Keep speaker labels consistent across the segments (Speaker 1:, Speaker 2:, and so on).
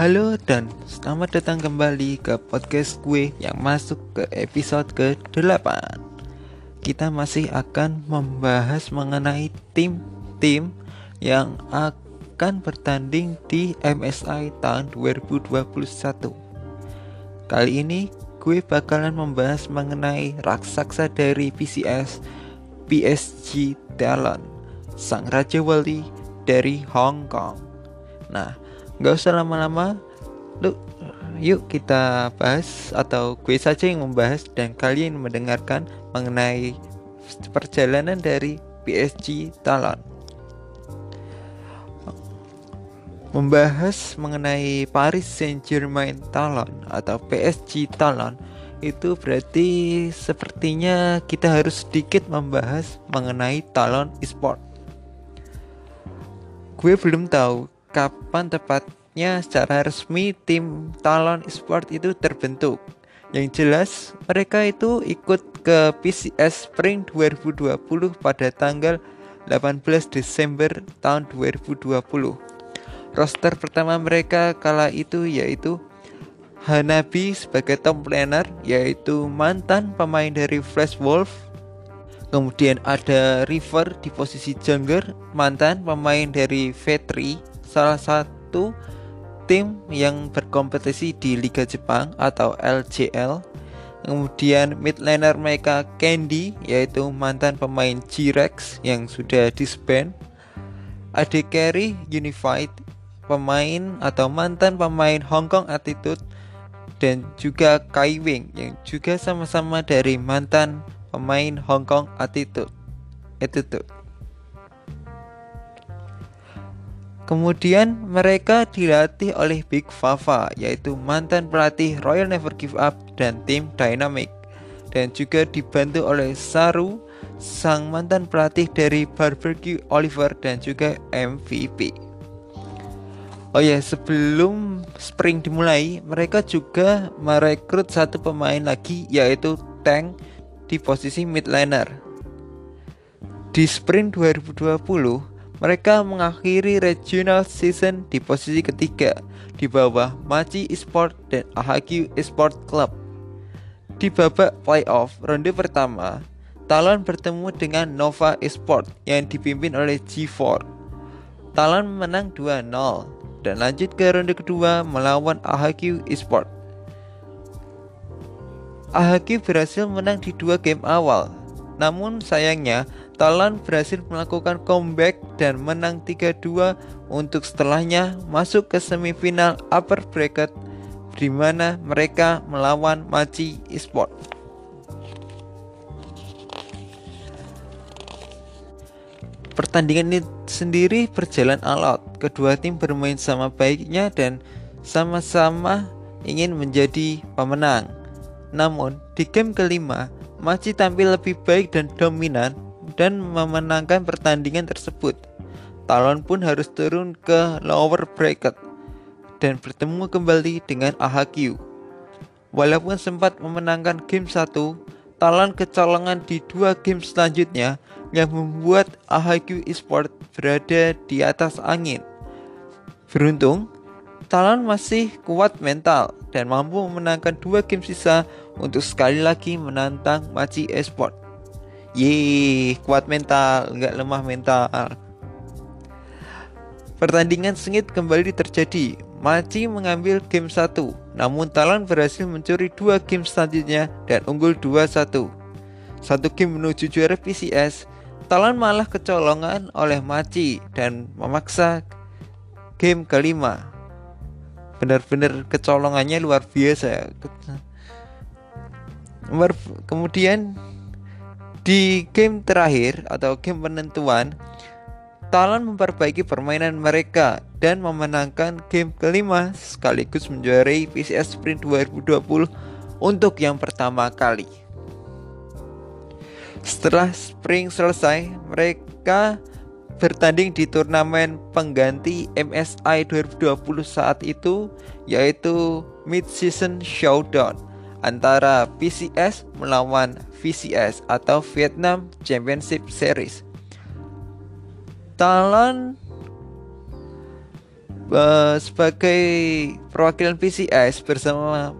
Speaker 1: Halo dan selamat datang kembali ke podcast gue yang masuk ke episode ke-8 Kita masih akan membahas mengenai tim-tim yang akan bertanding di MSI tahun 2021 Kali ini gue bakalan membahas mengenai raksasa dari PCS PSG Talon Sang Raja Wali dari Hong Kong. Nah, Gak usah lama-lama Lu, yuk kita bahas atau gue saja yang membahas dan kalian mendengarkan mengenai perjalanan dari PSG Talon. Membahas mengenai Paris Saint-Germain Talon atau PSG Talon itu berarti sepertinya kita harus sedikit membahas mengenai Talon Esport. Gue belum tahu kapan tepatnya secara resmi tim Talon Esport itu terbentuk. Yang jelas mereka itu ikut ke PCS Spring 2020 pada tanggal 18 Desember tahun 2020. Roster pertama mereka kala itu yaitu Hanabi sebagai top laner yaitu mantan pemain dari Flash Wolf. Kemudian ada River di posisi jungler, mantan pemain dari V3 salah satu tim yang berkompetisi di Liga Jepang atau LJL. Kemudian mid laner mereka Candy yaitu mantan pemain G-Rex yang sudah disband. AD Carry Unified pemain atau mantan pemain Hong Kong Attitude dan juga Kai Wing yang juga sama-sama dari mantan pemain Hong Kong Attitude. Attitude. Kemudian mereka dilatih oleh Big Fafa yaitu mantan pelatih Royal Never Give Up dan tim Dynamic dan juga dibantu oleh Saru sang mantan pelatih dari Barbecue Oliver dan juga MVP. Oh ya, sebelum spring dimulai, mereka juga merekrut satu pemain lagi yaitu Tank di posisi mid laner. Di spring 2020, mereka mengakhiri regional season di posisi ketiga di bawah Machi Esport dan AHQ Esport Club. Di babak playoff ronde pertama, Talon bertemu dengan Nova Esport yang dipimpin oleh G4. Talon menang 2-0 dan lanjut ke ronde kedua melawan AHQ Esport. AHQ berhasil menang di dua game awal, namun sayangnya Talon berhasil melakukan comeback dan menang 3-2 untuk setelahnya masuk ke semifinal upper bracket di mana mereka melawan Machi Esport. Pertandingan ini sendiri berjalan alot. Kedua tim bermain sama baiknya dan sama-sama ingin menjadi pemenang. Namun, di game kelima, Machi tampil lebih baik dan dominan dan memenangkan pertandingan tersebut. Talon pun harus turun ke lower bracket dan bertemu kembali dengan AHQ. Walaupun sempat memenangkan game 1, Talon kecolongan di dua game selanjutnya yang membuat AHQ Esport berada di atas angin. Beruntung, Talon masih kuat mental dan mampu memenangkan dua game sisa untuk sekali lagi menantang Machi Esport. Yeay, kuat mental, nggak lemah mental. Pertandingan sengit kembali terjadi. Maci mengambil game 1, namun Talon berhasil mencuri dua game selanjutnya dan unggul 2-1. Satu game menuju juara PCS, Talon malah kecolongan oleh Maci dan memaksa game kelima. Benar-benar kecolongannya luar biasa. Kemudian di game terakhir atau game penentuan, Talon memperbaiki permainan mereka dan memenangkan game kelima sekaligus menjuarai PCS Sprint 2020 untuk yang pertama kali. Setelah spring selesai, mereka bertanding di turnamen pengganti MSI 2020 saat itu yaitu Mid Season Showdown antara PCS melawan VCS atau Vietnam Championship Series. Talon uh, sebagai perwakilan PCS bersama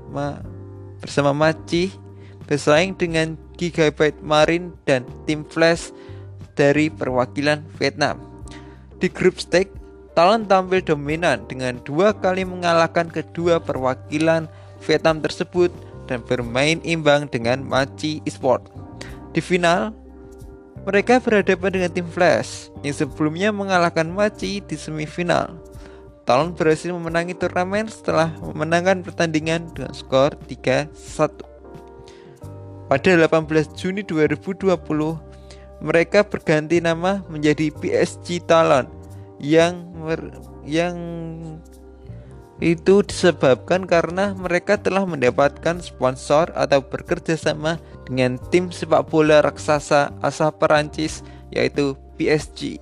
Speaker 1: bersama Maci bersaing dengan Gigabyte Marine dan tim Flash dari perwakilan Vietnam. Di grup stage, Talon tampil dominan dengan dua kali mengalahkan kedua perwakilan Vietnam tersebut dan bermain imbang dengan Maci Esport. Di final, mereka berhadapan dengan tim Flash yang sebelumnya mengalahkan Maci di semifinal. Talon berhasil memenangi turnamen setelah memenangkan pertandingan dengan skor 3-1. Pada 18 Juni 2020, mereka berganti nama menjadi PSG Talon yang yang itu disebabkan karena mereka telah mendapatkan sponsor atau bekerja sama dengan tim sepak bola raksasa asal Perancis yaitu PSG.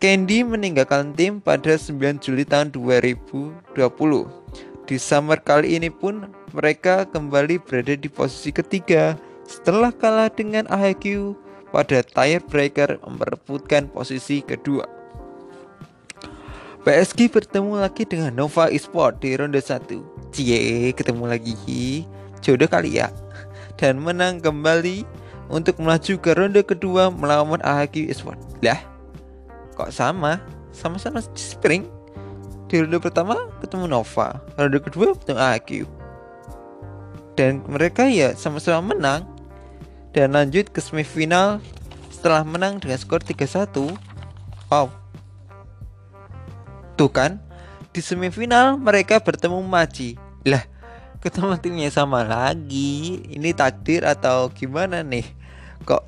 Speaker 1: Candy meninggalkan tim pada 9 Juli tahun 2020. Di summer kali ini pun mereka kembali berada di posisi ketiga setelah kalah dengan AHQ pada tiebreaker memperebutkan posisi kedua. PSG bertemu lagi dengan Nova Esport di ronde 1. Cie, ketemu lagi. Jodoh kali ya. Dan menang kembali untuk melaju ke ronde kedua melawan AHQ Esport. Lah, kok sama? Sama-sama spring di ronde pertama ketemu Nova ronde kedua ketemu AQ dan mereka ya sama-sama menang dan lanjut ke semifinal setelah menang dengan skor 3-1 wow. Tuh kan di semifinal mereka bertemu Maci lah ketemu timnya sama lagi. Ini takdir atau gimana nih? Kok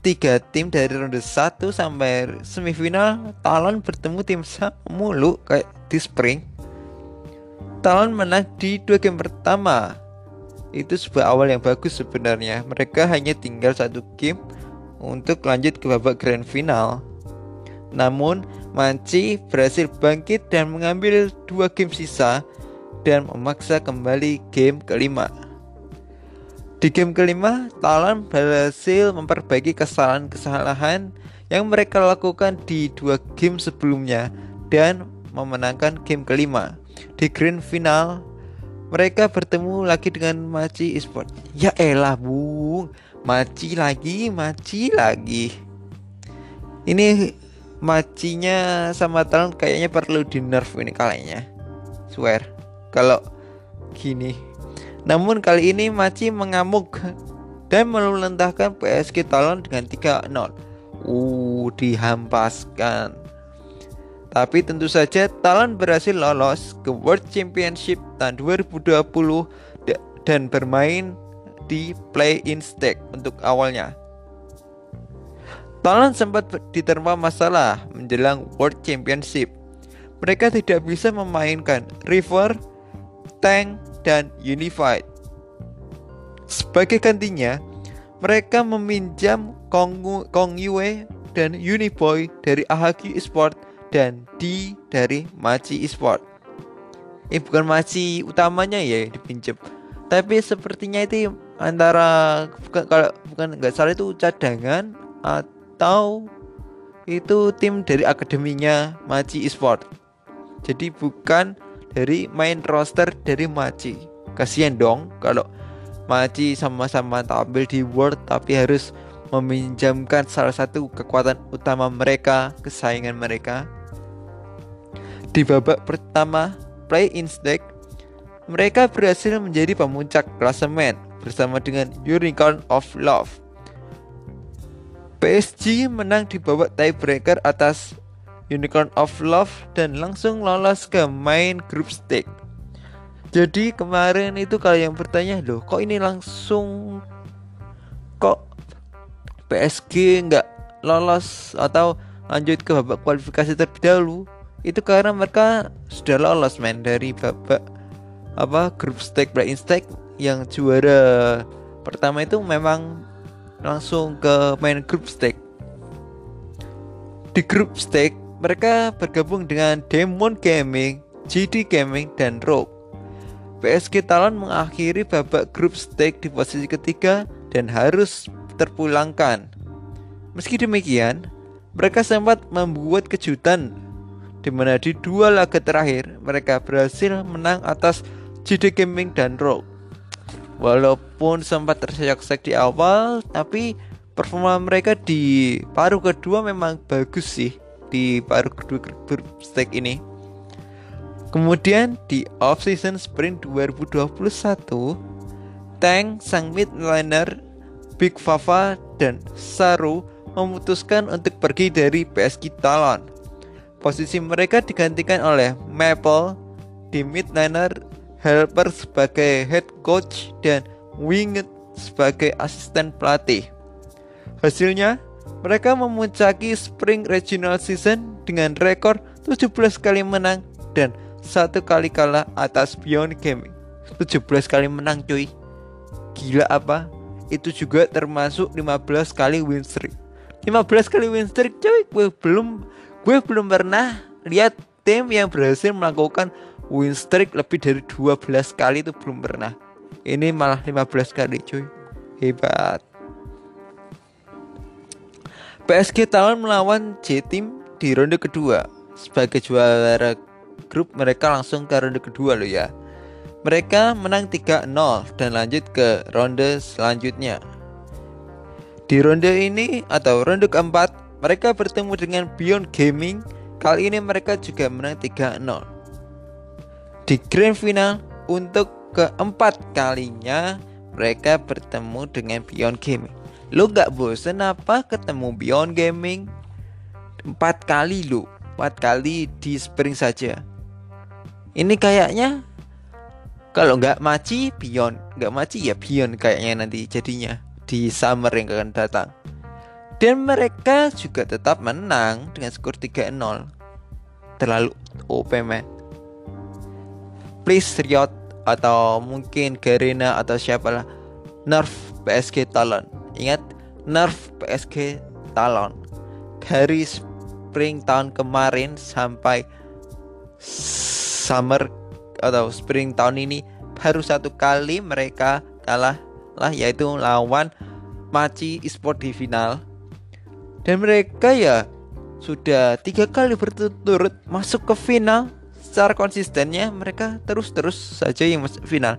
Speaker 1: tiga tim dari ronde 1 sampai semifinal Talon bertemu tim mulu kayak di spring. Talon menang di dua game pertama itu sebuah awal yang bagus sebenarnya. Mereka hanya tinggal satu game untuk lanjut ke babak grand final. Namun Manci berhasil bangkit dan mengambil dua game sisa dan memaksa kembali game kelima. Di game kelima, Talon berhasil memperbaiki kesalahan-kesalahan yang mereka lakukan di dua game sebelumnya dan memenangkan game kelima. Di grand final, mereka bertemu lagi dengan Maci Esport. Ya elah bung, Maci lagi, Maci lagi. Ini macinya sama Talon kayaknya perlu di nerf ini kalinya. Swear. Kalau gini namun kali ini Maci mengamuk dan meluluntahkan PSG Talon dengan 3-0. Uh, dihampaskan. Tapi tentu saja Talon berhasil lolos ke World Championship tahun 2020 dan bermain di play-in stage untuk awalnya. Talon sempat diterima masalah menjelang World Championship. Mereka tidak bisa memainkan River, Tank, dan Unified. Sebagai gantinya, mereka meminjam Kong, Kong Yue dan Uniboy dari AHQ Esport dan D dari Machi Esport. Eh bukan Machi utamanya ya dipinjam. Tapi sepertinya itu antara bukan kalau bukan nggak salah itu cadangan atau itu tim dari akademinya Machi Esport. Jadi bukan dari main roster dari Maci. Kasihan dong kalau Maci sama-sama tampil di World tapi harus meminjamkan salah satu kekuatan utama mereka, kesayangan mereka. Di babak pertama play-in stage, mereka berhasil menjadi pemuncak klasemen bersama dengan Unicorn of Love. PSG menang di babak tiebreaker atas Unicorn of Love dan langsung lolos ke main group stage. Jadi kemarin itu kalau yang bertanya loh, kok ini langsung kok PSG nggak lolos atau lanjut ke babak kualifikasi terlebih dahulu? Itu karena mereka sudah lolos main dari babak apa group stage play-in stage yang juara pertama itu memang langsung ke main group stage. Di group stage mereka bergabung dengan Demon Gaming, GD Gaming, dan Rogue. PSG Talon mengakhiri babak grup stage di posisi ketiga dan harus terpulangkan. Meski demikian, mereka sempat membuat kejutan di mana di dua laga terakhir mereka berhasil menang atas JD Gaming dan Rogue. Walaupun sempat terseok-seok di awal, tapi performa mereka di paruh kedua memang bagus sih di paruh kedua stage ini. Kemudian di off-season sprint 2021, Tank, sang midliner, Big Fafa, dan Saru memutuskan untuk pergi dari PSG Talon. Posisi mereka digantikan oleh Maple di midliner, Helper sebagai head coach, dan Winged sebagai asisten pelatih. Hasilnya, mereka memuncaki Spring Regional Season dengan rekor 17 kali menang dan satu kali kalah atas Beyond Gaming. 17 kali menang cuy. Gila apa? Itu juga termasuk 15 kali win streak. 15 kali win streak cuy. Belum gue belum pernah lihat tim yang berhasil melakukan win streak lebih dari 12 kali itu belum pernah. Ini malah 15 kali cuy. Hebat. PSG tahun melawan J-Team di ronde kedua. Sebagai juara grup mereka langsung ke ronde kedua loh ya. Mereka menang 3-0 dan lanjut ke ronde selanjutnya. Di ronde ini atau ronde keempat, mereka bertemu dengan Beyond Gaming. Kali ini mereka juga menang 3-0. Di grand final untuk keempat kalinya mereka bertemu dengan Beyond Gaming. Lo gak bosen apa ketemu Beyond Gaming? Empat kali lo Empat kali di spring saja Ini kayaknya Kalau nggak maci Beyond nggak maci ya Beyond kayaknya nanti jadinya Di summer yang akan datang Dan mereka juga tetap menang Dengan skor 3-0 Terlalu OP man Please Riot Atau mungkin Garena Atau siapalah Nerf PSG Talon. Ingat nerf PSG Talon. Dari spring tahun kemarin sampai summer atau spring tahun ini baru satu kali mereka kalah lah yaitu lawan Maci Esport di final dan mereka ya sudah tiga kali berturut-turut masuk ke final. Secara konsistennya mereka terus-terus saja yang masuk final.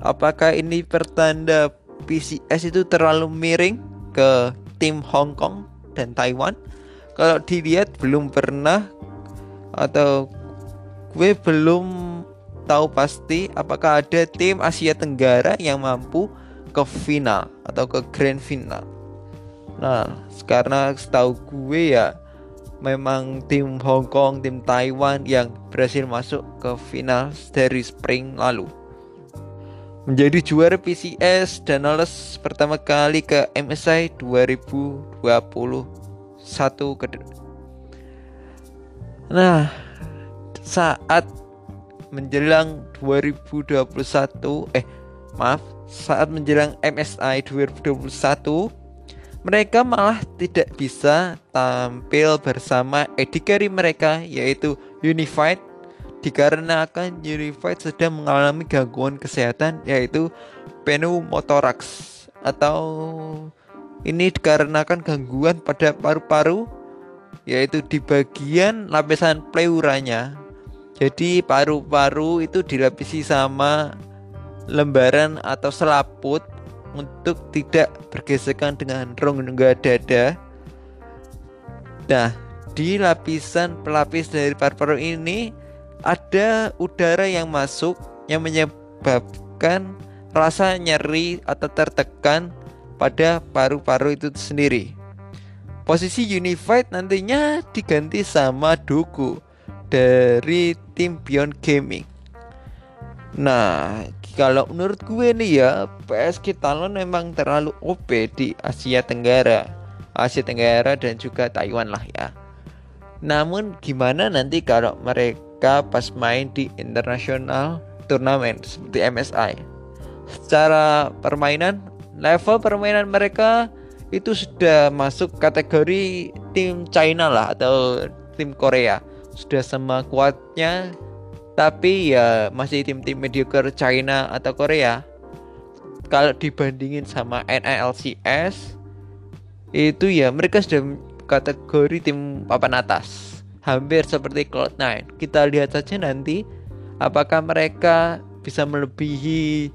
Speaker 1: Apakah ini pertanda PCS itu terlalu miring ke tim Hong Kong dan Taiwan? Kalau dilihat belum pernah atau gue belum tahu pasti apakah ada tim Asia Tenggara yang mampu ke final atau ke grand final. Nah karena setahu gue ya memang tim Hong Kong tim Taiwan yang berhasil masuk ke final dari spring lalu. Menjadi juara PCS dan lolos pertama kali ke MSI 2021 ke Nah, saat menjelang 2021 eh maaf, saat menjelang MSI 2021 mereka malah tidak bisa tampil bersama edikari mereka yaitu Unified dikarenakan Unified sedang mengalami gangguan kesehatan yaitu pneumotoraks atau ini dikarenakan gangguan pada paru-paru yaitu di bagian lapisan pleuranya. Jadi paru-paru itu dilapisi sama lembaran atau selaput untuk tidak bergesekan dengan rongga dada. Nah, di lapisan pelapis dari paru-paru ini ada udara yang masuk yang menyebabkan rasa nyeri atau tertekan pada paru-paru itu sendiri. Posisi Unified nantinya diganti sama Doku dari tim Beyond Gaming. Nah, kalau menurut gue nih ya, PSG Talon memang terlalu OP di Asia Tenggara. Asia Tenggara dan juga Taiwan lah ya. Namun gimana nanti kalau mereka pas main di internasional turnamen seperti MSI. Secara permainan, level permainan mereka itu sudah masuk kategori tim China lah atau tim Korea. Sudah sama kuatnya tapi ya masih tim-tim mediocre China atau Korea. Kalau dibandingin sama NILCS itu ya mereka sudah kategori tim papan atas hampir seperti Cloud9. Kita lihat saja nanti apakah mereka bisa melebihi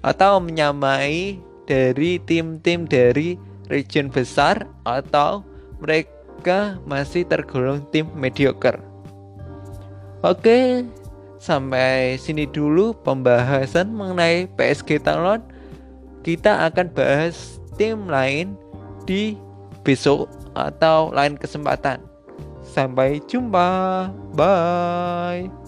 Speaker 1: atau menyamai dari tim-tim dari region besar atau mereka masih tergolong tim mediocre. Oke, sampai sini dulu pembahasan mengenai PSG Talon. Kita akan bahas tim lain di besok atau lain kesempatan. Sampai jumpa. Bye.